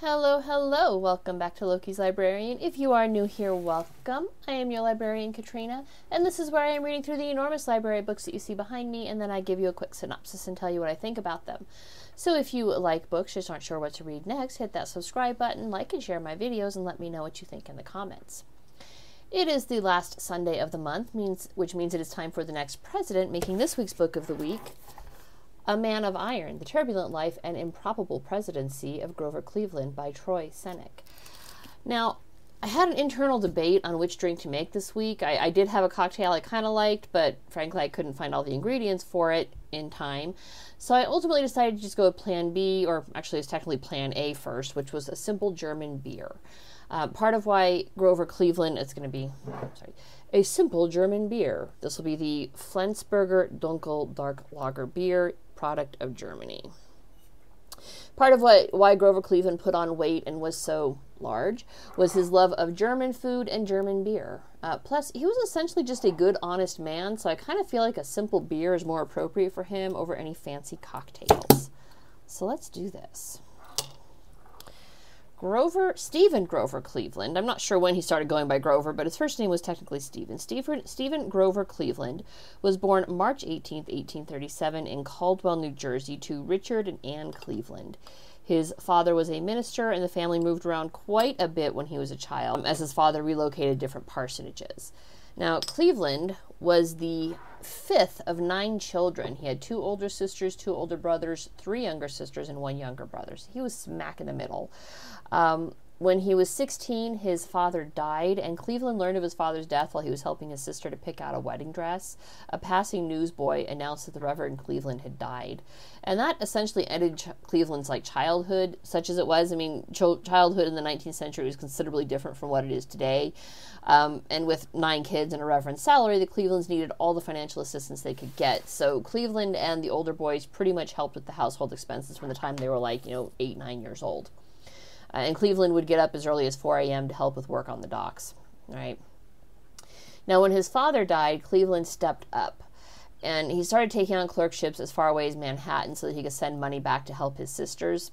Hello, hello. Welcome back to Loki's Librarian. If you are new here, welcome. I am your librarian, Katrina, and this is where I am reading through the enormous library books that you see behind me, and then I give you a quick synopsis and tell you what I think about them. So if you like books, just aren't sure what to read next, hit that subscribe button, like and share my videos, and let me know what you think in the comments. It is the last Sunday of the month, means which means it is time for the next president, making this week's book of the week a Man of Iron, The Turbulent Life and Improbable Presidency of Grover Cleveland by Troy Senik. Now, I had an internal debate on which drink to make this week. I, I did have a cocktail I kind of liked, but frankly, I couldn't find all the ingredients for it in time. So I ultimately decided to just go with Plan B, or actually, it's technically Plan A first, which was a simple German beer. Uh, part of why Grover Cleveland, it's going to be, sorry, a simple German beer. This will be the Flensburger Dunkel Dark Lager beer product of Germany. Part of what why Grover Cleveland put on weight and was so large was his love of German food and German beer. Uh, plus, he was essentially just a good, honest man, so I kind of feel like a simple beer is more appropriate for him over any fancy cocktails. So let's do this. Grover, Stephen Grover Cleveland. I'm not sure when he started going by Grover, but his first name was technically Stephen. Stephen, Stephen Grover Cleveland was born March 18, 1837, in Caldwell, New Jersey, to Richard and Anne Cleveland. His father was a minister, and the family moved around quite a bit when he was a child, as his father relocated different parsonages. Now, Cleveland was the fifth of nine children. He had two older sisters, two older brothers, three younger sisters, and one younger brother. So he was smack in the middle. Um, when he was 16, his father died, and Cleveland learned of his father's death while he was helping his sister to pick out a wedding dress. A passing newsboy announced that the Reverend Cleveland had died, and that essentially ended Ch- Cleveland's like childhood, such as it was. I mean, ch- childhood in the 19th century was considerably different from what it is today. Um, and with nine kids and a reverend salary, the Clevelands needed all the financial assistance they could get. So Cleveland and the older boys pretty much helped with the household expenses from the time they were like, you know, eight, nine years old. Uh, and Cleveland would get up as early as 4 a.m. to help with work on the docks. Right. Now, when his father died, Cleveland stepped up and he started taking on clerkships as far away as Manhattan so that he could send money back to help his sisters.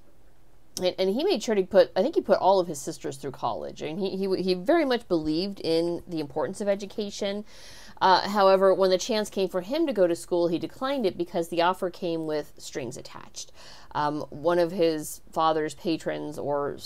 And, and, he made sure to put, I think he put all of his sisters through college. and he, he, he very much believed in the importance of education. Uh, however, when the chance came for him to go to school, he declined it because the offer came with strings attached. Um, one of his father's patrons, or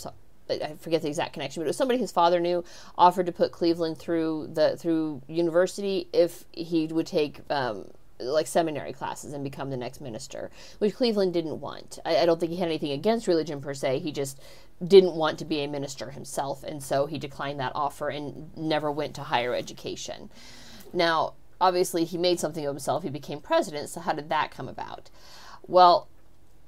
I forget the exact connection, but it was somebody his father knew, offered to put Cleveland through the through university if he would take um, like seminary classes and become the next minister, which Cleveland didn't want. I, I, don't think he had anything against religion per se. He just didn't want to be a minister himself, and so he declined that offer and never went to higher education. Now, obviously, he made something of himself. He became president. So, how did that come about? Well,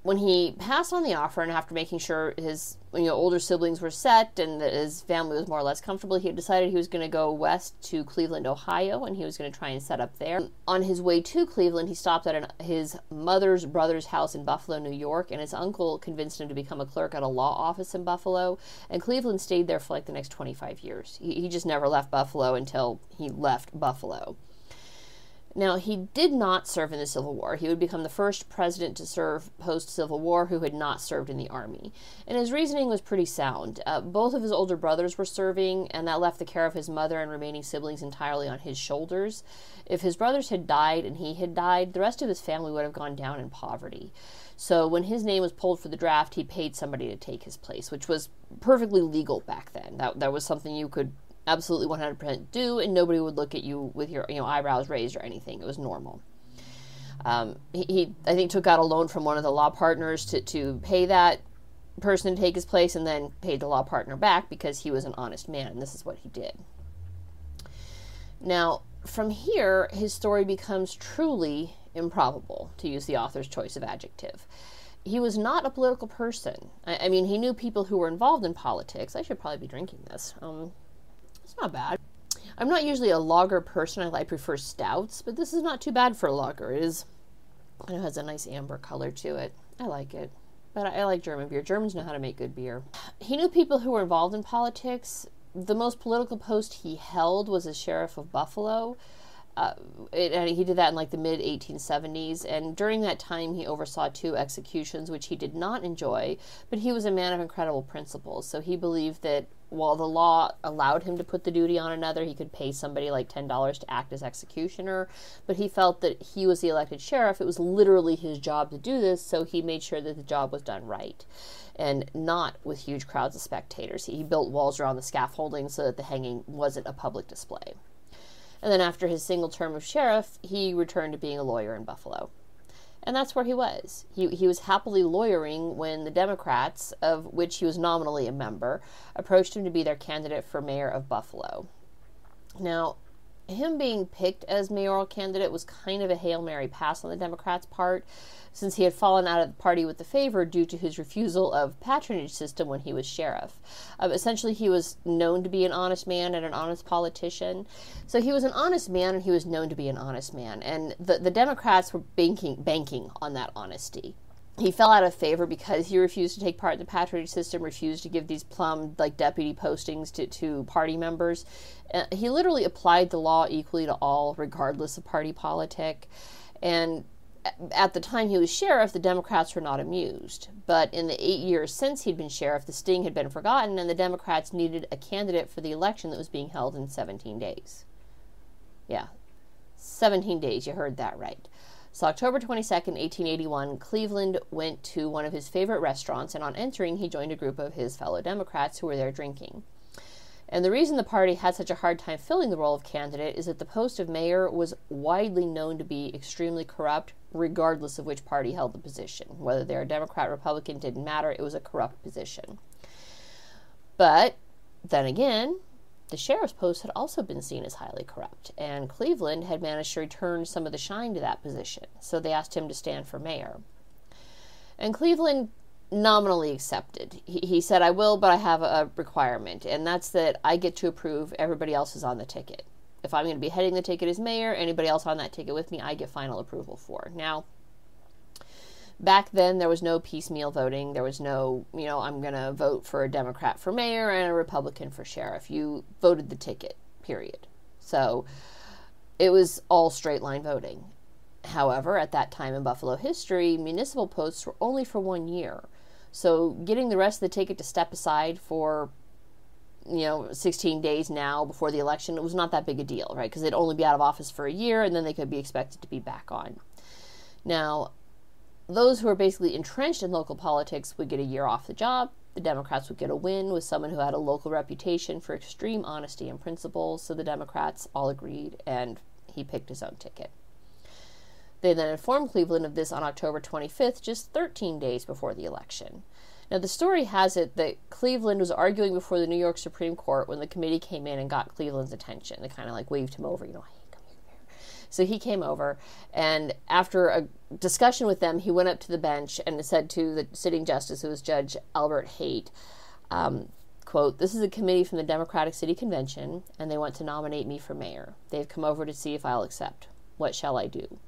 when he passed on the offer and after making sure his you know older siblings were set and that his family was more or less comfortable he decided he was going to go west to cleveland ohio and he was going to try and set up there. On his way to cleveland he stopped at an, his mother's brother's house in buffalo new york and his uncle convinced him to become a clerk at a law office in buffalo and cleveland stayed there for like the next 25 years. He, he just never left buffalo until he left buffalo now, he did not serve in the Civil War. He would become the first president to serve post Civil War who had not served in the Army. And his reasoning was pretty sound. Uh, both of his older brothers were serving, and that left the care of his mother and remaining siblings entirely on his shoulders. If his brothers had died and he had died, the rest of his family would have gone down in poverty. So when his name was pulled for the draft, he paid somebody to take his place, which was perfectly legal back then. That, that was something you could absolutely 100% do, and nobody would look at you with your you know eyebrows raised or anything. It was normal. Um, he, he, I think, took out a loan from one of the law partners to, to pay that person to take his place, and then paid the law partner back because he was an honest man, and this is what he did. Now, from here, his story becomes truly improbable, to use the author's choice of adjective. He was not a political person. I, I mean, he knew people who were involved in politics. I should probably be drinking this. Um, it's not bad. I'm not usually a lager person. I, prefer stouts, but this is not too bad for a lager. It is, it has a nice amber color to it. I like it. But I, I like German beer. Germans know how to make good beer. He knew people who were involved in politics. The most political post he held was as sheriff of Buffalo. Uh, he did that in like the mid 1870s, and during that time, he oversaw two executions, which he did not enjoy. But he was a man of incredible principles, so he believed that while the law allowed him to put the duty on another, he could pay somebody like $10 to act as executioner. But he felt that he was the elected sheriff. It was literally his job to do this, so he made sure that the job was done right and not with huge crowds of spectators. He built walls around the scaffolding so that the hanging wasn't a public display. And then after his single term of sheriff, he returned to being a lawyer in Buffalo. And that's where he was. He, he was happily lawyering when the Democrats, of which he was nominally a member, approached him to be their candidate for mayor of Buffalo. Now, him being picked as mayoral candidate was kind of a Hail Mary pass on the Democrats' part, since he had fallen out of the party with the favor due to his refusal of patronage system when he was sheriff. Uh, essentially, he was known to be an honest man and an honest politician. So he was an honest man, and he was known to be an honest man. And the, the Democrats were banking, banking on that honesty he fell out of favor because he refused to take part in the patronage system, refused to give these plum like deputy postings to, to party members. Uh, he literally applied the law equally to all, regardless of party politic. And at the time he was sheriff, the Democrats were not amused. But in the eight years since he'd been sheriff, the sting had been forgotten, and the Democrats needed a candidate for the election that was being held in 17 days. Yeah, 17 days, you heard that right. So, October 22nd, 1881, Cleveland went to one of his favorite restaurants, and on entering, he joined a group of his fellow Democrats who were there drinking. And the reason the party had such a hard time filling the role of candidate is that the post of mayor was widely known to be extremely corrupt, regardless of which party held the position. Whether they're a Democrat, Republican didn't matter, it was a corrupt position. But then again, the sheriff's post had also been seen as highly corrupt, and Cleveland had managed to return some of the shine to that position, so they asked him to stand for mayor. And Cleveland nominally accepted. He, he said, I will, but I have a requirement, and that's that I get to approve everybody else is on the ticket. If I'm going to be heading the ticket as mayor, anybody else on that ticket with me, I get final approval for. Now, back then there was no piecemeal voting. There was no, you know, I'm going to vote for a Democrat for mayor and a Republican for sheriff. You voted the ticket, period. So it was all straight line voting. However, at that time in Buffalo history, municipal posts were only for one year. So getting the rest of the ticket to step aside for you know 16 days now before the election it was not that big a deal right because they'd only be out of office for a year and then they could be expected to be back on now those who are basically entrenched in local politics would get a year off the job the democrats would get a win with someone who had a local reputation for extreme honesty and principles so the democrats all agreed and he picked his own ticket they then informed Cleveland of this on October 25th, just 13 days before the election. Now, the story has it that Cleveland was arguing before the New York Supreme Court when the committee came in and got Cleveland's attention. They kind of like waved him over, you know. So he came over, and after a discussion with them, he went up to the bench and said to the sitting justice, who was Judge Albert Haight, um, quote, This is a committee from the Democratic City Convention, and they want to nominate me for mayor. They've come over to see if I'll accept. What shall I do?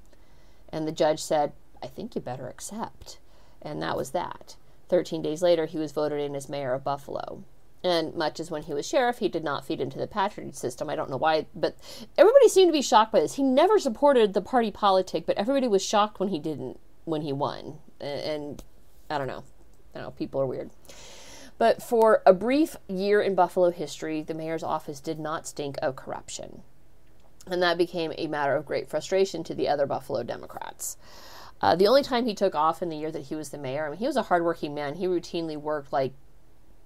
And the judge said, I think you better accept. And that was that. Thirteen days later, he was voted in as mayor of Buffalo. And much as when he was sheriff, he did not feed into the patronage system. I don't know why, but everybody seemed to be shocked by this. He never supported the party politic, but everybody was shocked when he didn't, when he won. And I don't know. I don't know. People are weird. But for a brief year in Buffalo history, the mayor's office did not stink of corruption and that became a matter of great frustration to the other Buffalo Democrats. Uh, the only time he took off in the year that he was the mayor, I mean, he was a hardworking man. He routinely worked like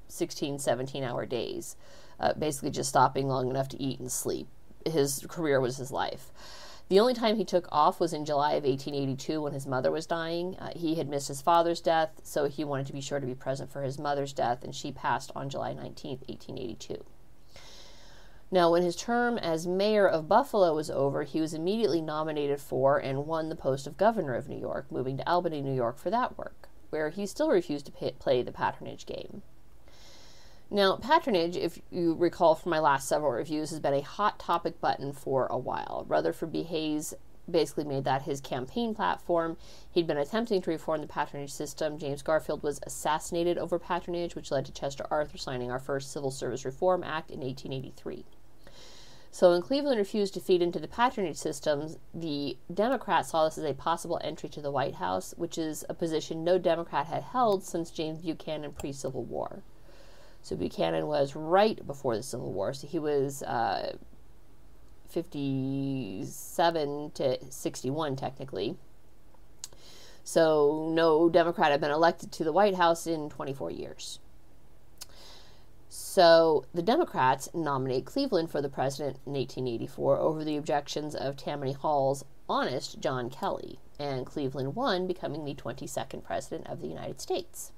16, 17 hour days, uh, basically just stopping long enough to eat and sleep. His career was his life. The only time he took off was in July of 1882 when his mother was dying. Uh, he had missed his father's death, so he wanted to be sure to be present for his mother's death, and she passed on July 19, 1882. Now, when his term as mayor of Buffalo was over, he was immediately nominated for and won the post of governor of New York, moving to Albany, New York for that work, where he still refused to pay, play the patronage game. Now, patronage, if you recall from my last several reviews, has been a hot topic button for a while. Rutherford B. Hayes basically made that his campaign platform. He'd been attempting to reform the patronage system. James Garfield was assassinated over patronage, which led to Chester Arthur signing our first Civil Service Reform Act in 1883. So when Cleveland refused to feed into the patronage systems, the Democrats saw this as a possible entry to the White House, which is a position no Democrat had held since James Buchanan pre Civil War. So Buchanan was right before the Civil War, so he was uh, 57 to 61 technically. So no Democrat had been elected to the White House in 24 years. So the Democrats nominate Cleveland for the president in 1884 over the objections of Tammany Hall's honest John Kelly, and Cleveland won, becoming the 22nd president of the United States.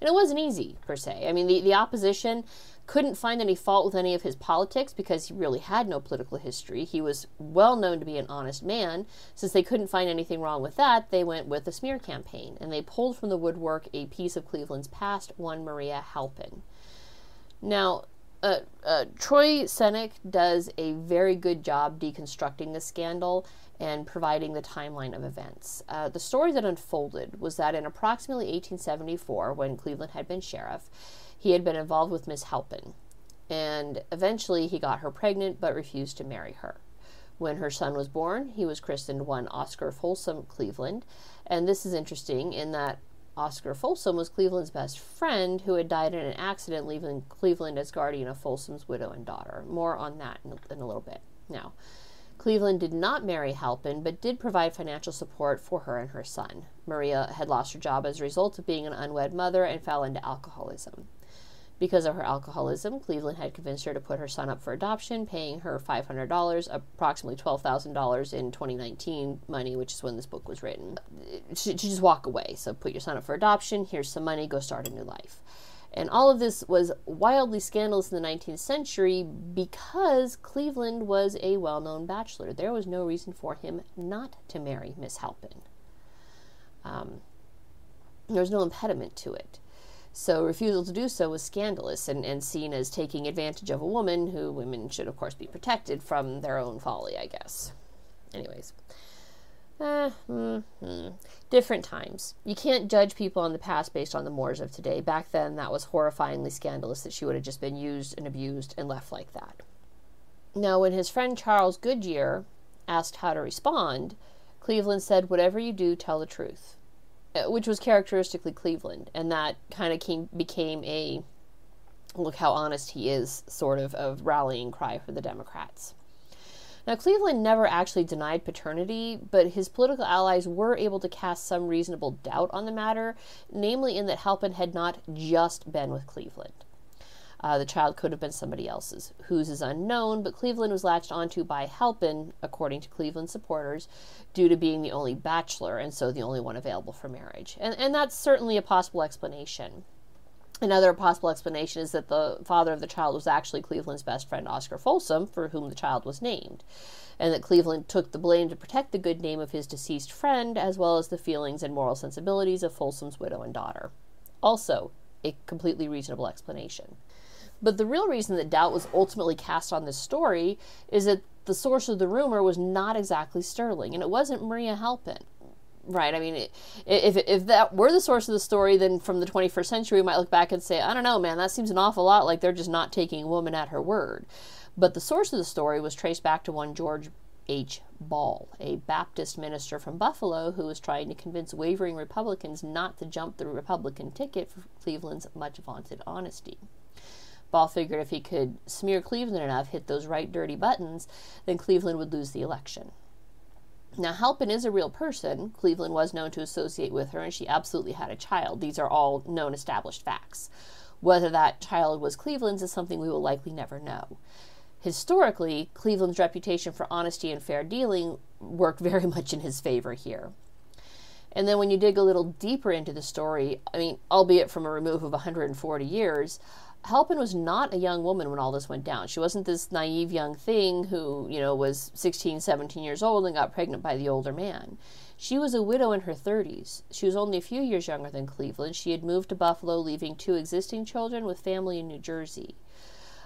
And it wasn't easy, per se. I mean, the, the opposition couldn't find any fault with any of his politics because he really had no political history. He was well known to be an honest man. Since they couldn't find anything wrong with that, they went with a smear campaign and they pulled from the woodwork a piece of Cleveland's past, one Maria Halpin. Now, uh, uh, Troy Senik does a very good job deconstructing the scandal and providing the timeline of events. Uh, the story that unfolded was that in approximately 1874, when Cleveland had been sheriff, he had been involved with Miss Halpin, and eventually he got her pregnant but refused to marry her. When her son was born, he was christened one Oscar Folsom Cleveland, and this is interesting in that Oscar Folsom was Cleveland's best friend who had died in an accident, leaving Cleveland as guardian of Folsom's widow and daughter. More on that in a, in a little bit. Now, Cleveland did not marry Halpin, but did provide financial support for her and her son. Maria had lost her job as a result of being an unwed mother and fell into alcoholism. Because of her alcoholism, Cleveland had convinced her to put her son up for adoption, paying her $500, approximately $12,000 in 2019 money, which is when this book was written. She, she just walk away. So put your son up for adoption, here's some money, go start a new life. And all of this was wildly scandalous in the 19th century because Cleveland was a well known bachelor. There was no reason for him not to marry Miss Halpin. Um, there was no impediment to it. So refusal to do so was scandalous and, and seen as taking advantage of a woman who women should, of course, be protected from their own folly, I guess. Anyways. Mm-hmm. Different times. You can't judge people on the past based on the mores of today. Back then, that was horrifyingly scandalous that she would have just been used and abused and left like that. Now, when his friend Charles Goodyear asked how to respond, Cleveland said, Whatever you do, tell the truth. Which was characteristically Cleveland, and that kind of came became a look how honest he is sort of of rallying cry for the Democrats. Now, Cleveland never actually denied paternity, but his political allies were able to cast some reasonable doubt on the matter, namely in that Halpin had not just been with Cleveland. Uh, the child could have been somebody else's. Whose is unknown, but Cleveland was latched onto by Halpin, according to Cleveland supporters, due to being the only bachelor and so the only one available for marriage. And, and that's certainly a possible explanation. Another possible explanation is that the father of the child was actually Cleveland's best friend, Oscar Folsom, for whom the child was named, and that Cleveland took the blame to protect the good name of his deceased friend, as well as the feelings and moral sensibilities of Folsom's widow and daughter. Also, a completely reasonable explanation. But the real reason that doubt was ultimately cast on this story is that the source of the rumor was not exactly Sterling, and it wasn't Maria Halpin. Right. I mean, if, if that were the source of the story, then from the 21st century, we might look back and say, I don't know, man, that seems an awful lot like they're just not taking a woman at her word. But the source of the story was traced back to one George H. Ball, a Baptist minister from Buffalo who was trying to convince wavering Republicans not to jump the Republican ticket for Cleveland's much vaunted honesty. Ball figured if he could smear Cleveland enough, hit those right dirty buttons, then Cleveland would lose the election. Now, Halpin is a real person. Cleveland was known to associate with her, and she absolutely had a child. These are all known established facts. Whether that child was Cleveland's is something we will likely never know. Historically, Cleveland's reputation for honesty and fair dealing worked very much in his favor here. And then when you dig a little deeper into the story, I mean, albeit from a remove of 140 years, Halpin was not a young woman when all this went down. She wasn't this naive young thing who, you know, was 16, 17 years old and got pregnant by the older man. She was a widow in her 30s. She was only a few years younger than Cleveland. She had moved to Buffalo, leaving two existing children with family in New Jersey.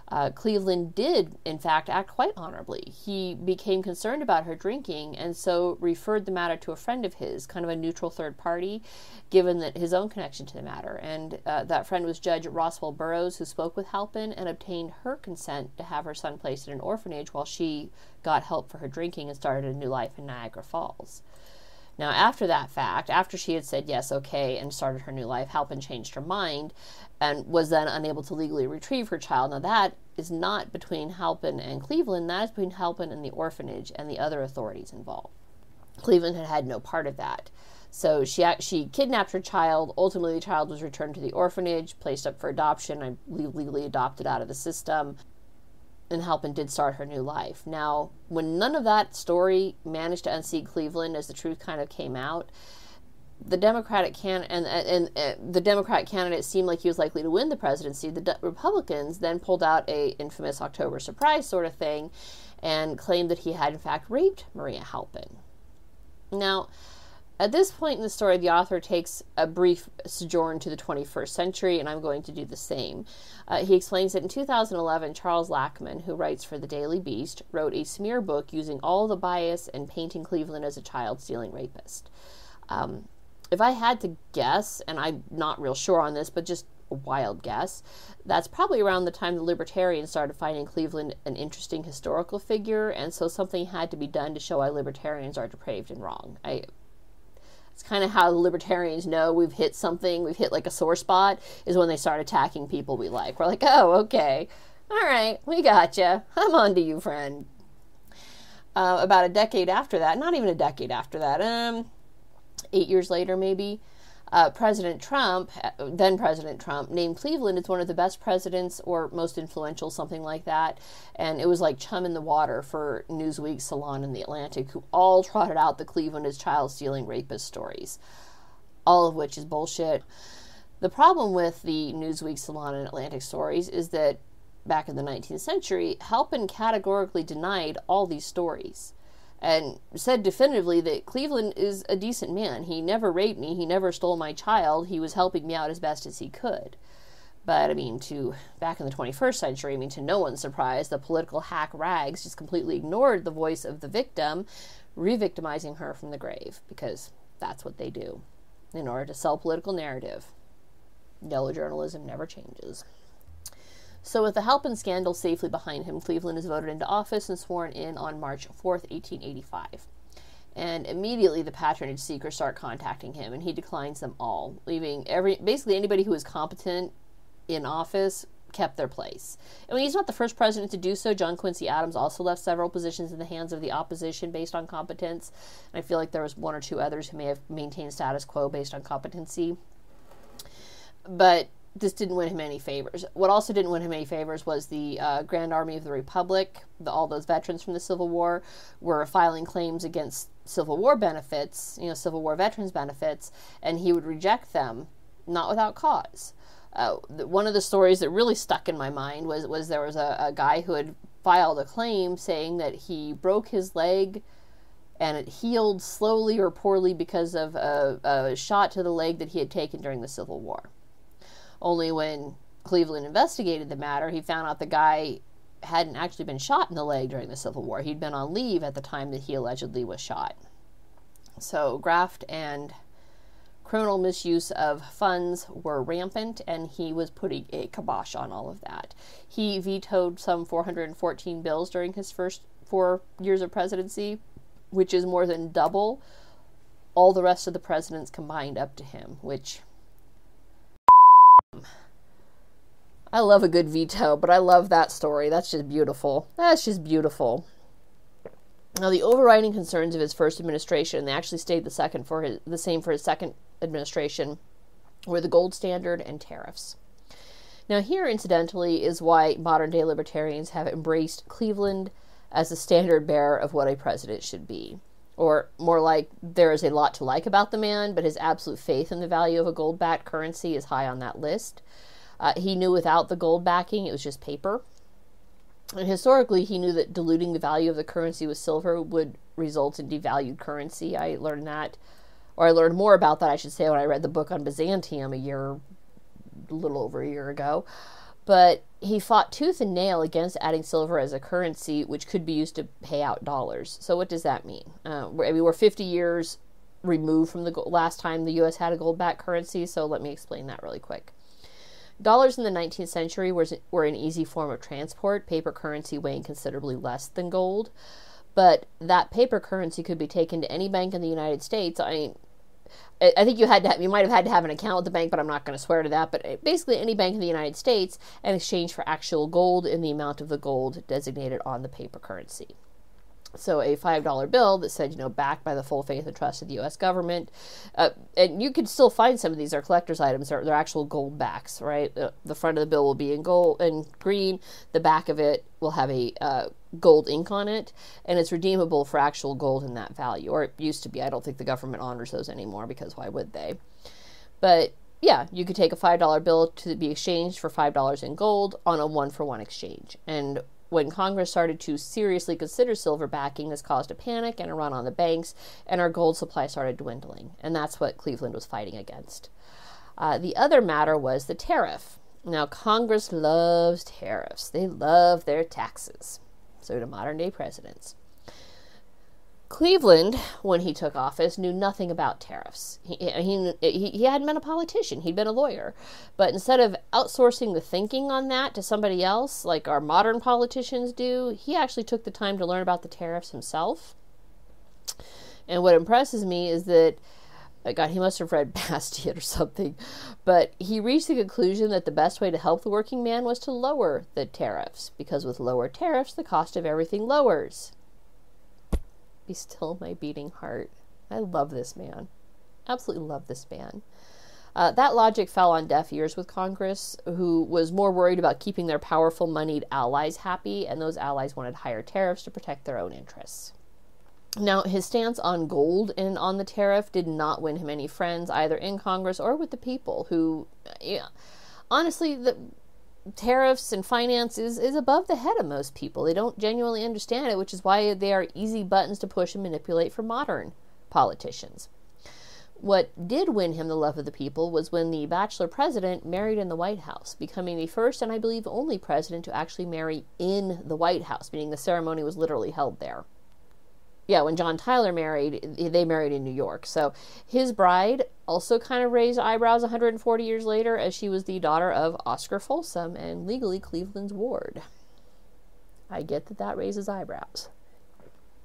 Uh, Cleveland did, in fact, act quite honorably. He became concerned about her drinking and so referred the matter to a friend of his, kind of a neutral third party, given that his own connection to the matter. And uh, that friend was Judge Roswell Burroughs, who spoke with Halpin and obtained her consent to have her son placed in an orphanage while she got help for her drinking and started a new life in Niagara Falls. Now, after that fact, after she had said yes, okay, and started her new life, Halpin changed her mind and was then unable to legally retrieve her child. Now, that is not between Halpin and Cleveland, that is between Halpin and the orphanage and the other authorities involved. Cleveland had had no part of that. So she she kidnapped her child. Ultimately, the child was returned to the orphanage, placed up for adoption, and legally adopted out of the system and Halpin did start her new life. Now, when none of that story managed to unseat Cleveland as the truth kind of came out, the Democratic can and, and, and the Democratic candidate seemed like he was likely to win the presidency. The De- Republicans then pulled out a infamous October surprise sort of thing, and claimed that he had in fact raped Maria Halpin. Now, at this point in the story, the author takes a brief sojourn to the 21st century, and I'm going to do the same. Uh, he explains that in 2011, Charles Lachman, who writes for the Daily Beast, wrote a smear book using all the bias and painting Cleveland as a child stealing rapist. Um, if I had to guess, and I'm not real sure on this, but just a wild guess, that's probably around the time the libertarians started finding Cleveland an interesting historical figure, and so something had to be done to show why libertarians are depraved and wrong. I it's kind of how the libertarians know we've hit something, we've hit like a sore spot, is when they start attacking people we like. We're like, oh, okay, all right, we gotcha. I'm on to you, friend. Uh, about a decade after that, not even a decade after that, um, eight years later, maybe, uh, President Trump, uh, then President Trump, named Cleveland as one of the best presidents or most influential, something like that. And it was like chum in the water for Newsweek, Salon, and The Atlantic, who all trotted out the Cleveland as child stealing rapist stories, all of which is bullshit. The problem with the Newsweek, Salon, and Atlantic stories is that back in the 19th century, Halpin categorically denied all these stories and said definitively that Cleveland is a decent man. He never raped me, he never stole my child, he was helping me out as best as he could. But I mean, to back in the 21st century, I mean, to no one's surprise, the political hack rags just completely ignored the voice of the victim, re victimizing her from the grave, because that's what they do in order to sell political narrative. Yellow journalism never changes. So, with the Halpin scandal safely behind him, Cleveland is voted into office and sworn in on March 4th, 1885. And immediately the patronage seekers start contacting him, and he declines them all, leaving every basically anybody who is competent in office kept their place. And he's not the first president to do so. John Quincy Adams also left several positions in the hands of the opposition based on competence. And I feel like there was one or two others who may have maintained status quo based on competency. But this didn't win him any favors. What also didn't win him any favors was the uh, Grand Army of the Republic. The, all those veterans from the Civil War were filing claims against Civil War benefits, you know, Civil War veterans benefits, and he would reject them, not without cause. Uh, one of the stories that really stuck in my mind was was there was a, a guy who had filed a claim saying that he broke his leg and it healed slowly or poorly because of a, a shot to the leg that he had taken during the Civil War. Only when Cleveland investigated the matter, he found out the guy hadn't actually been shot in the leg during the Civil War. He'd been on leave at the time that he allegedly was shot. So, graft and criminal misuse of funds were rampant, and he was putting a kibosh on all of that. He vetoed some 414 bills during his first four years of presidency, which is more than double all the rest of the presidents combined up to him, which I love a good veto, but I love that story. That's just beautiful. That's just beautiful. Now, the overriding concerns of his first administration, they actually stayed the second for his, the same for his second administration, were the gold standard and tariffs. Now, here, incidentally, is why modern day libertarians have embraced Cleveland as the standard bearer of what a president should be. Or more like, there is a lot to like about the man, but his absolute faith in the value of a gold backed currency is high on that list. Uh, he knew without the gold backing, it was just paper. And historically, he knew that diluting the value of the currency with silver would result in devalued currency. I learned that, or I learned more about that, I should say, when I read the book on Byzantium a year, a little over a year ago. But he fought tooth and nail against adding silver as a currency, which could be used to pay out dollars. So, what does that mean? Uh, I mean, we're 50 years removed from the last time the U.S. had a gold backed currency, so let me explain that really quick. Dollars in the 19th century was, were an easy form of transport, paper currency weighing considerably less than gold. But that paper currency could be taken to any bank in the United States. I mean, I think you had to have, you might have had to have an account with the bank, but I'm not going to swear to that. But uh, basically, any bank in the United States in exchange for actual gold in the amount of the gold designated on the paper currency. So a five dollar bill that said, you know, backed by the full faith and trust of the U.S. government, uh, and you can still find some of these are collectors' items. They're, they're actual gold backs, right? The, the, front of the bill will be in gold and green. The back of it will have a uh, gold ink on it, and it's redeemable for actual gold in that value, or it used to be. I don't think the government honors those anymore because why would they? But yeah, you could take a five dollar bill to be exchanged for five dollars in gold on a one for one exchange, and when Congress started to seriously consider silver backing, this caused a panic and a run on the banks, and our gold supply started dwindling. And that's what Cleveland was fighting against. Uh, the other matter was the tariff. Now, Congress loves tariffs, they love their taxes. So do modern day presidents. Cleveland, when he took office, knew nothing about tariffs. He, he, he, hadn't been a politician, he'd been a lawyer. But instead of outsourcing the thinking on that to somebody else, like our modern politicians do, he actually took the time to learn about the tariffs himself. And what impresses me is that, God, he must have read Bastiat or something, but he reached the conclusion that the best way to help the working man was to lower the tariffs, because with lower tariffs, the cost of everything lowers. Be still my beating heart. I love this man. Absolutely love this man. Uh, that logic fell on deaf ears with Congress, who was more worried about keeping their powerful, moneyed allies happy, and those allies wanted higher tariffs to protect their own interests. Now, his stance on gold and on the tariff did not win him any friends, either in Congress or with the people, who, yeah, honestly, the tariffs and finances is, above the head of most people. They don't genuinely understand it, which is why they are easy buttons to push and manipulate for modern politicians. What did win him the love of the people was when the bachelor president married in the White House, becoming the first and I believe only president to actually marry in the White House, meaning the ceremony was literally held there yeah, when John Tyler married, eh, they married in New York. So his bride also kind of raised eyebrows 140 years later as she was the daughter of Oscar Folsom and legally Cleveland's ward. I get that that raises eyebrows.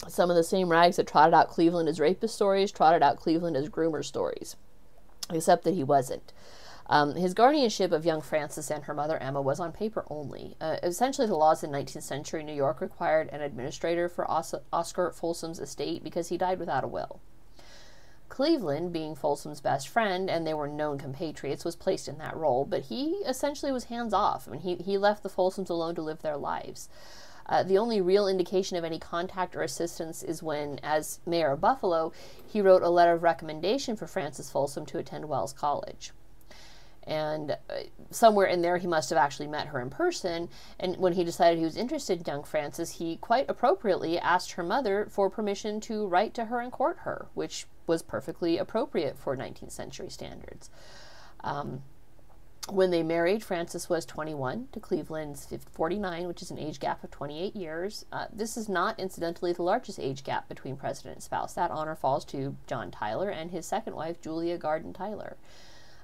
Some of the same rags that trotted out Cleveland as rapist stories trotted out Cleveland as groomer stories, except that he wasn't. Um, his guardianship of young Frances and her mother Emma was on paper only. Uh, essentially, the laws in 19th century New York required an administrator for Os- Oscar Folsom's estate because he died without a will. Cleveland, being Folsom's best friend, and they were known compatriots, was placed in that role, but he essentially was hands off. I mean, he, he left the Folsoms alone to live their lives. Uh, the only real indication of any contact or assistance is when, as mayor of Buffalo, he wrote a letter of recommendation for Frances Folsom to attend Wells College and uh, somewhere in there he must have actually met her in person and when he decided he was interested in young frances he quite appropriately asked her mother for permission to write to her and court her which was perfectly appropriate for 19th century standards um, when they married, Frances was 21 to Cleveland's 49, which is an age gap of 28 years. Uh, this is not, incidentally, the largest age gap between president and spouse. That honor falls to John Tyler and his second wife, Julia Gardiner Tyler.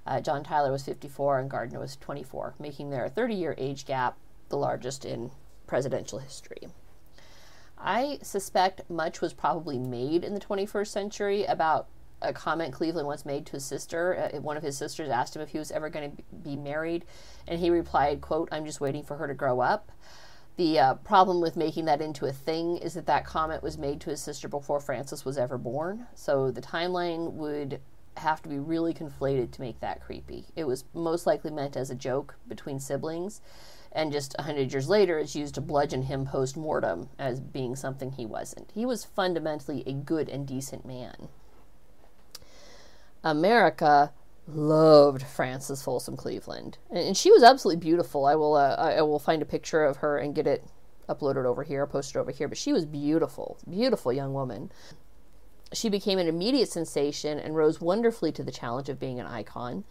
Uh, John Tyler was 54 and Gardiner was 24, making their 30 year age gap the largest in presidential history. I suspect much was probably made in the 21st century about a comment Cleveland once made to his sister. Uh, one of his sisters asked him if he was ever going to be married, and he replied, "quote I'm just waiting for her to grow up." The uh, problem with making that into a thing is that that comment was made to his sister before Frances was ever born. So the timeline would have to be really conflated to make that creepy. It was most likely meant as a joke between siblings, and just a hundred years later, it's used to bludgeon him post mortem as being something he wasn't. He was fundamentally a good and decent man. America loved Frances Folsom Cleveland, and she was absolutely beautiful. I will uh, I will find a picture of her and get it uploaded over here, posted over here. But she was beautiful, beautiful young woman she became an immediate sensation and rose wonderfully to the challenge of being an icon.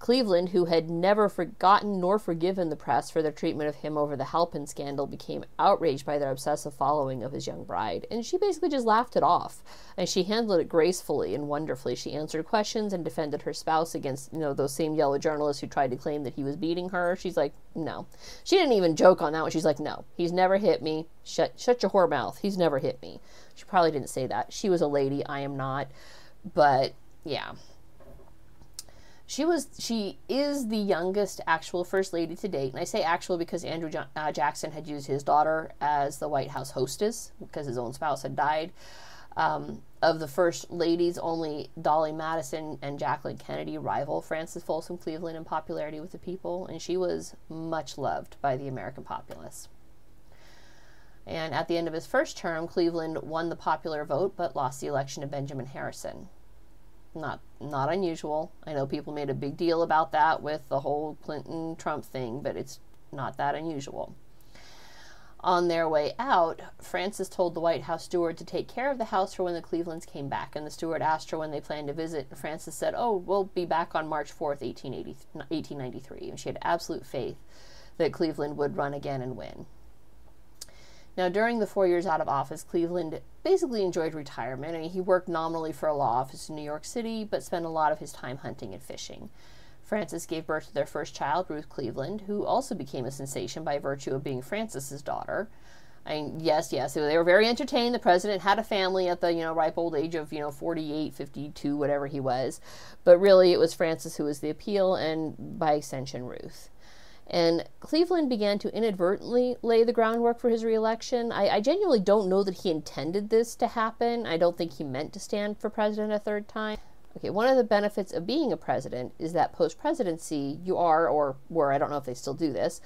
Cleveland, who had never forgotten nor forgiven the press for their treatment of him over the Halpin scandal, became outraged by their obsessive following of his young bride, and she basically just laughed it off. And she handled it gracefully and wonderfully. She answered questions and defended her spouse against, you know, those same yellow journalists who tried to claim that he was beating her. She's like, no. She didn't even joke on that one. She's like, no, he's never hit me. Shut, shut your whore mouth. He's never hit me. She probably didn't say that. She was a lady. I am not. But yeah, she was she is the youngest actual first lady to date. And i say actual because andrew uh, jackson had used his daughter as the white house hostess because his own spouse had died. Um, of the first ladies only dolley madison and jacqueline kennedy rival frances folsom cleveland in popularity with the people. And she was much loved by the american populace. And at the end of his first term cleveland won the popular vote but lost the election to benjamin harrison not not unusual. I know people made a big deal about that with the whole Clinton Trump thing, but it's not that unusual. On their way out, Frances told the White House steward to take care of the house for when the Clevelands came back, and the steward asked her when they planned to visit. and Frances said, "Oh, we'll be back on March 4th, 1893." And she had absolute faith that Cleveland would run again and win. Now, during the four years out of office, Cleveland basically enjoyed retirement. I mean, he worked nominally for a law office in New York City, but spent a lot of his time hunting and fishing. Frances gave birth to their first child, Ruth Cleveland, who also became a sensation by virtue of being Frances's daughter. I mean, yes, yes, they were very entertained. The president had a family at the, you know, ripe old age of, you know, 48, 52, whatever he was. But really, it was Frances who was the appeal, and by extension, Ruth. And Cleveland began to inadvertently lay the groundwork for his reelection. I, I, genuinely don't know that he intended this to happen. I don't think he meant to stand for president a third time. Okay, one of the benefits of being a president is that post presidency, you are, or were, I don't know if they still do this,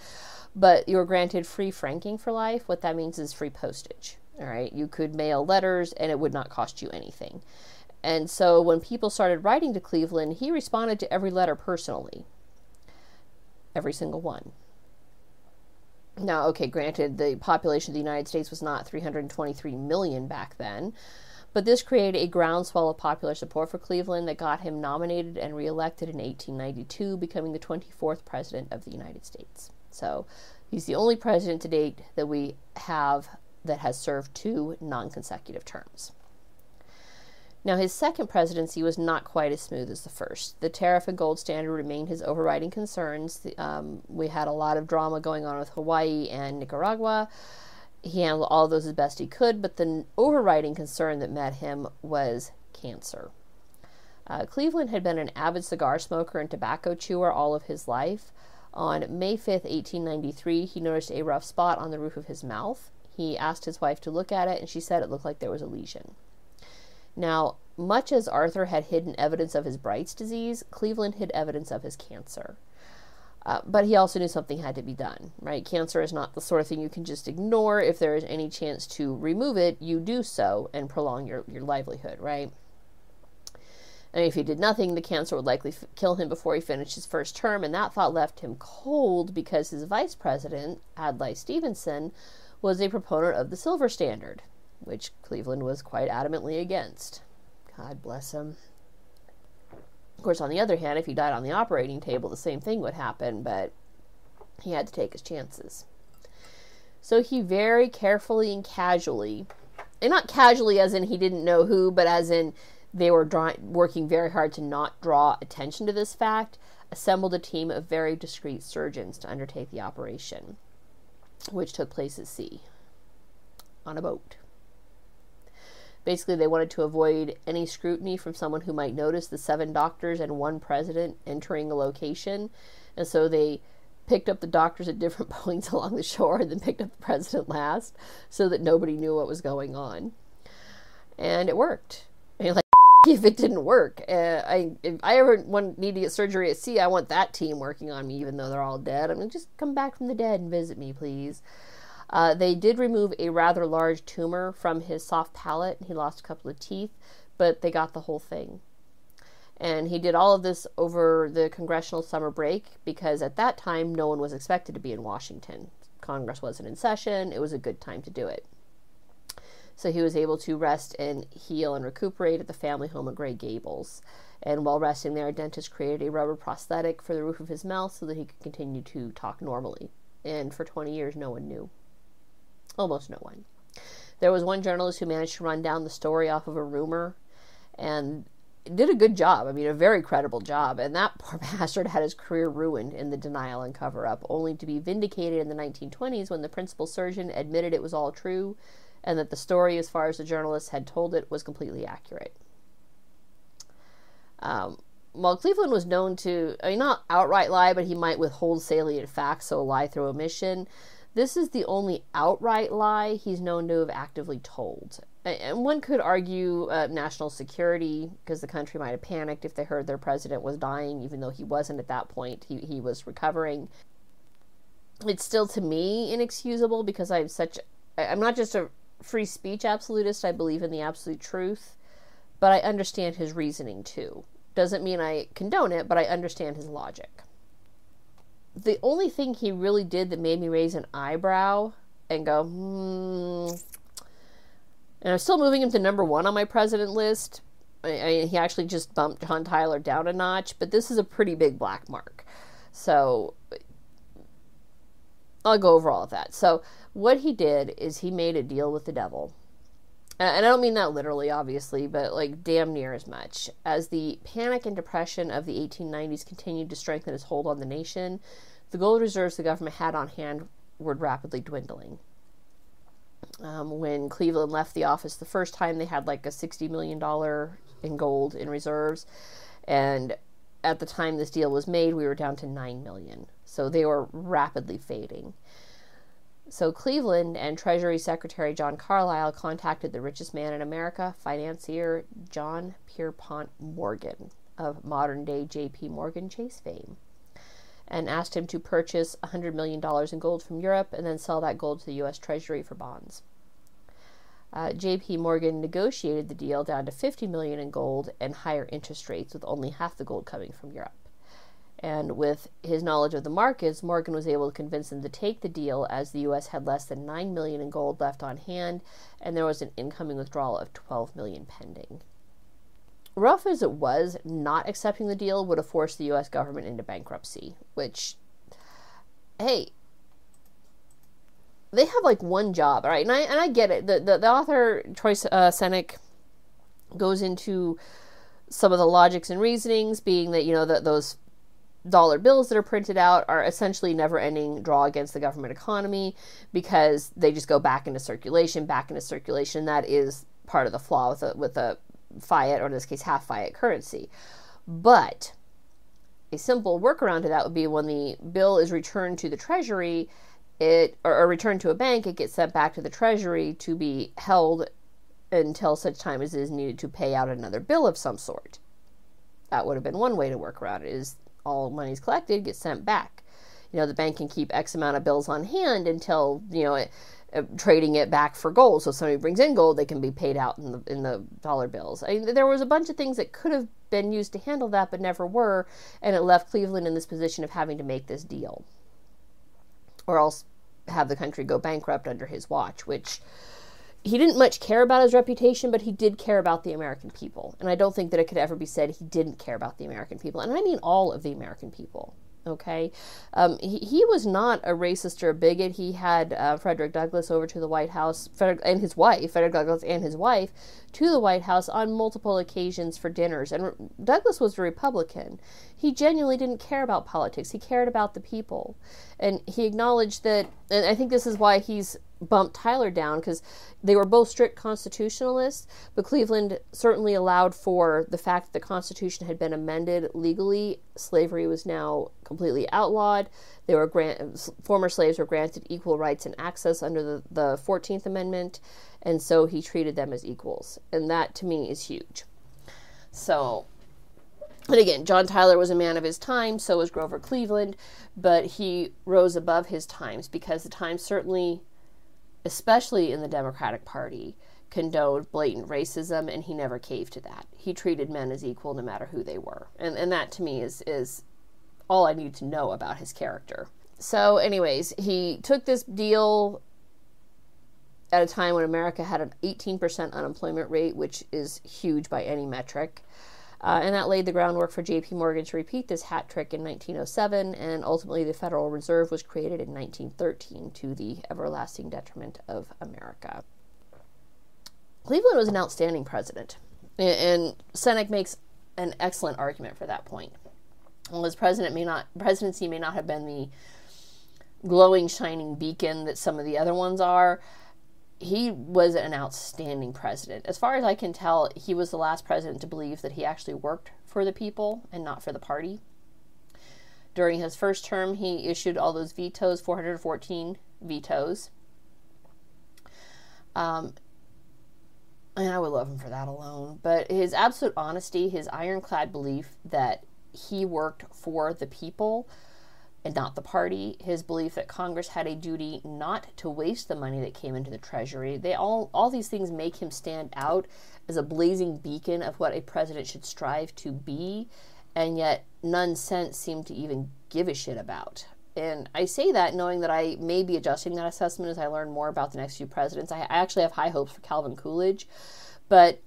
but you're granted free franking for life. What that means is free postage. All right, you could mail letters and it would not cost you anything. And so when people started writing to Cleveland, he responded to every letter personally every single one. Now, okay, granted, the population of the United States was not 323 million back then, but this created a groundswell of popular support for Cleveland that got him nominated and reelected in 1892, becoming the 24th president of the United States. So he's the only president to date that we have that has served two non consecutive terms. Now, his second presidency was not quite as smooth as the first. The tariff and gold standard remained his overriding concerns. Um, we had a lot of drama going on with Hawaii and Nicaragua. He handled all of those as best he could, but the overriding concern that met him was cancer. Uh, Cleveland had been an avid cigar smoker and tobacco chewer all of his life. On May 5th, 1893, he noticed a rough spot on the roof of his mouth. He asked his wife to look at it, and she said it looked like there was a lesion. Now, much as Arthur had hidden evidence of his Bright's disease, Cleveland hid evidence of his cancer. Uh, but he also knew something had to be done, right? Cancer is not the sort of thing you can just ignore. If there is any chance to remove it, you do so and prolong your, your livelihood, right? And if he did nothing, the cancer would likely f- kill him before he finished his first term, and that thought left him cold because his vice president, Adlai Stevenson, was a proponent of the silver standard, which Cleveland was quite adamantly against. God bless him. Of course, on the other hand, if he died on the operating table, the same thing would happen, but he had to take his chances. So he very carefully and casually, and not casually as in he didn't know who, but as in they were drawing, working very hard to not draw attention to this fact, assembled a team of very discreet surgeons to undertake the operation, which took place at sea on a boat. Basically, they wanted to avoid any scrutiny from someone who might notice the seven doctors and one president entering a location. And so they picked up the doctors at different points along the shore and then picked up the president last so that nobody knew what was going on. And it worked. And like, if it didn't work, uh, I if I ever want need to get surgery at sea, I want that team working on me, even though they're all dead. I mean, just come back from the dead and visit me, please. Uh, they did remove a rather large tumor from his soft palate. He lost a couple of teeth, but they got the whole thing. And he did all of this over the congressional summer break because at that time no one was expected to be in Washington. Congress wasn't in session, it was a good time to do it. so he was able to rest and heal and recuperate at the family home of Gray Gables. And while resting there, a dentist created a rubber prosthetic for the roof of his mouth so that he could continue to talk normally. And for 20 years, no one knew. Almost no one. There was one journalist who managed to run down the story off of a rumor and did a good job. I mean, a very credible job. And that poor bastard had his career ruined in the denial and cover up, only to be vindicated in the 1920s when the principal surgeon admitted it was all true and that the story, as far as the journalist had told it, was completely accurate. Um, while Cleveland was known to, I mean, not outright lie, but he might withhold salient facts, so lie through omission. This is the only outright lie he's known to have actively told. And one could argue uh, national security, because the country might have panicked if they heard their president was dying, even though he wasn't at that point. He, he was recovering. It's still, to me, inexcusable because I'm such. I'm not just a free speech absolutist, I believe in the absolute truth, but I understand his reasoning too. Doesn't mean I condone it, but I understand his logic. The only thing he really did that made me raise an eyebrow and go, hmm. And I'm still moving him to number one on my president list. I, I, he actually just bumped John Tyler down a notch, but this is a pretty big black mark. So I'll go over all of that. So what he did is he made a deal with the devil. And I don't mean that literally, obviously, but like damn near as much. As the panic and depression of the 1890s continued to strengthen its hold on the nation, the gold reserves the government had on hand were rapidly dwindling. Um, when Cleveland left the office the first time, they had like a $60 million in gold in reserves. And at the time this deal was made, we were down to 9 million. So they were rapidly fading. So Cleveland and Treasury Secretary John Carlisle contacted the richest man in America, financier John Pierpont Morgan of modern day JP Morgan Chase fame, and asked him to purchase $100 million in gold from Europe and then sell that gold to the U.S. Treasury for bonds. Uh, JP Morgan negotiated the deal down to 50 million in gold and higher interest rates with only half the gold coming from Europe. And with his knowledge of the markets, Morgan was able to convince them to take the deal as the US had less than 9 million in gold left on hand and there was an incoming withdrawal of 12 million pending. Rough as it was, not accepting the deal would have forced the US government into bankruptcy, which hey, they have like one job, right? And I and I get it. The the, the author Troy uh, Senik goes into some of the logics and reasonings, being that you know that those dollar bills that are printed out are essentially never ending draw against the government economy because they just go back into circulation, back into circulation. That is part of the flaw with a, with a fiat, or in this case, half fiat currency. But a simple workaround to that would be when the bill is returned to the treasury, it or, or returned to a bank, it gets sent back to the treasury to be held until such time as it is needed to pay out another bill of some sort. That would have been one way to work around it. Is all money's collected gets sent back. You know, the bank can keep X amount of bills on hand until, you know, it, uh, trading it back for gold. So if somebody brings in gold, they can be paid out in the, in the dollar bills. I mean, there was a bunch of things that could have been used to handle that, but never were. And it left Cleveland in this position of having to make this deal. Or else have the country go bankrupt under his watch, which he didn't much care about his reputation, but he did care about the American people. And I don't think that it could ever be said he didn't care about the American people. And I mean all of the American people. Okay. Um, he, he was not a racist or a bigot. He had uh, Frederick Douglass over to the White House, Frederick, and his wife, Frederick Douglass and his wife, to the White House on multiple occasions for dinners. And Douglass was a Republican. He genuinely didn't care about politics, he cared about the people. And he acknowledged that, and I think this is why he's bumped Tyler down because they were both strict constitutionalists, but Cleveland certainly allowed for the fact that the Constitution had been amended legally. Slavery was now completely outlawed. They were grant, former slaves were granted equal rights and access under the, the 14th Amendment, and so he treated them as equals. And that to me is huge. So, and again, John Tyler was a man of his time, so was Grover Cleveland, but he rose above his times because the times certainly especially in the Democratic Party, condoned blatant racism, and he never caved to that. He treated men as equal no matter who they were. And, and that to me is, is all I need to know about his character. So, anyways, he took this deal at a time when America had an 18% unemployment rate, which is huge by any metric. Uh, and that laid the groundwork for JP Morgan to repeat this hat trick in 1907, and ultimately the Federal Reserve was created in 1913 to the everlasting detriment of America. Cleveland was an outstanding president, and Senik makes an excellent argument for that point. While his president may not presidency may not have been the glowing, shining beacon that some of the other ones are, he was an outstanding president. As far as I can tell, he was the last president to believe that he actually worked for the people and not for the party. During his first term, he issued all those vetoes, 414 vetoes. Um, and I would love him for that alone. But his absolute honesty, his ironclad belief that he worked for the people and not the party. His belief that Congress had a duty not to waste the money that came into the Treasury. They all all these things make him stand out as a blazing beacon of what a president should strive to be, and yet none since seem to even give a shit about. And I say that knowing that I may be adjusting that assessment as I learn more about the next few presidents. I actually have high hopes for Calvin Coolidge, but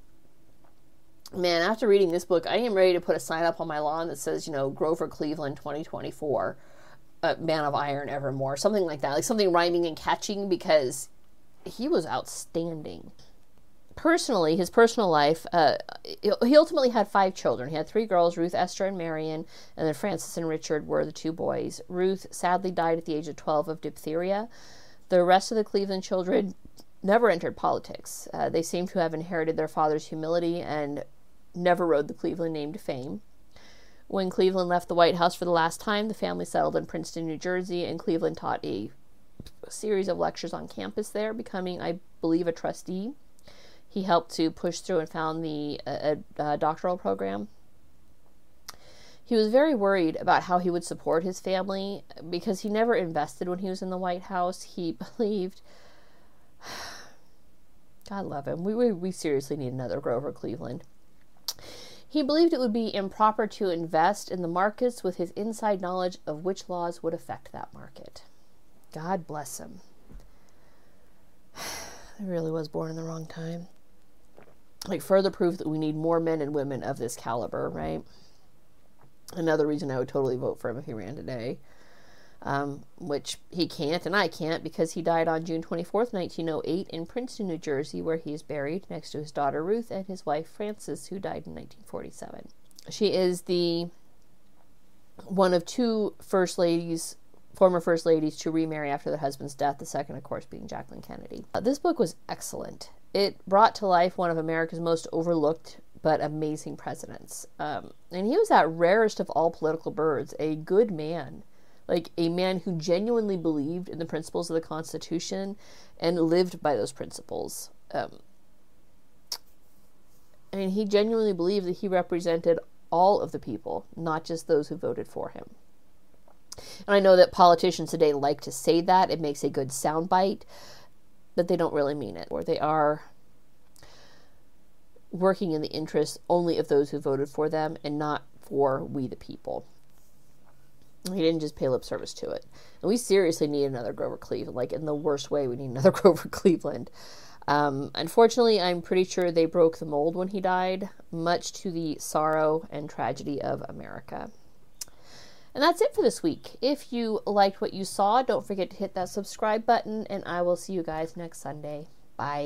man, after reading this book, I am ready to put a sign up on my lawn that says, you know, Grover Cleveland 2024 a man of iron evermore, something like that, like something rhyming and catching because he was outstanding. Personally, his personal life, uh, he ultimately had five children. He had three girls, Ruth, Esther, and Marion, and then Francis and Richard were the two boys. Ruth sadly died at the age of 12 of diphtheria. The rest of the Cleveland children never entered politics. Uh, they seem to have inherited their father's humility and never rode the Cleveland name to fame. When Cleveland left the White House for the last time, the family settled in Princeton, New Jersey, and Cleveland taught a series of lectures on campus there, becoming, I believe, a trustee. He helped to push through and found the uh, uh, doctoral program. He was very worried about how he would support his family because he never invested when he was in the White House. He believed, God love him, we, we, we seriously need another Grover Cleveland. He believed it would be improper to invest in the markets with his inside knowledge of which laws would affect that market. God bless him. I really was born in the wrong time. Like further proof that we need more men and women of this caliber, right? Another reason I would totally vote for him if he ran today um, which he can't and I can't because he died on June 24th, 1908, in Princeton, New Jersey, where he is buried next to his daughter Ruth and his wife Frances, who died in 1947. She is the one of two first ladies, former first ladies, to remarry after their husband's death, the second, of course, being Jacqueline Kennedy. Uh, this book was excellent. It brought to life one of America's most overlooked but amazing presidents. Um, and he was that rarest of all political birds, a good man like a man who genuinely believed in the principles of the Constitution and lived by those principles. Um, I mean, he genuinely believed that he represented all of the people, not just those who voted for him. And I know that politicians today like to say that, it makes a good soundbite, but they don't really mean it. Or they are working in the interests only of those who voted for them and not for we the people. He didn't just pay lip service to it. And we seriously need another Grover Cleveland. Like, in the worst way, we need another Grover Cleveland. Um, unfortunately, I'm pretty sure they broke the mold when he died, much to the sorrow and tragedy of America. And that's it for this week. If you liked what you saw, don't forget to hit that subscribe button, and I will see you guys next Sunday. Bye.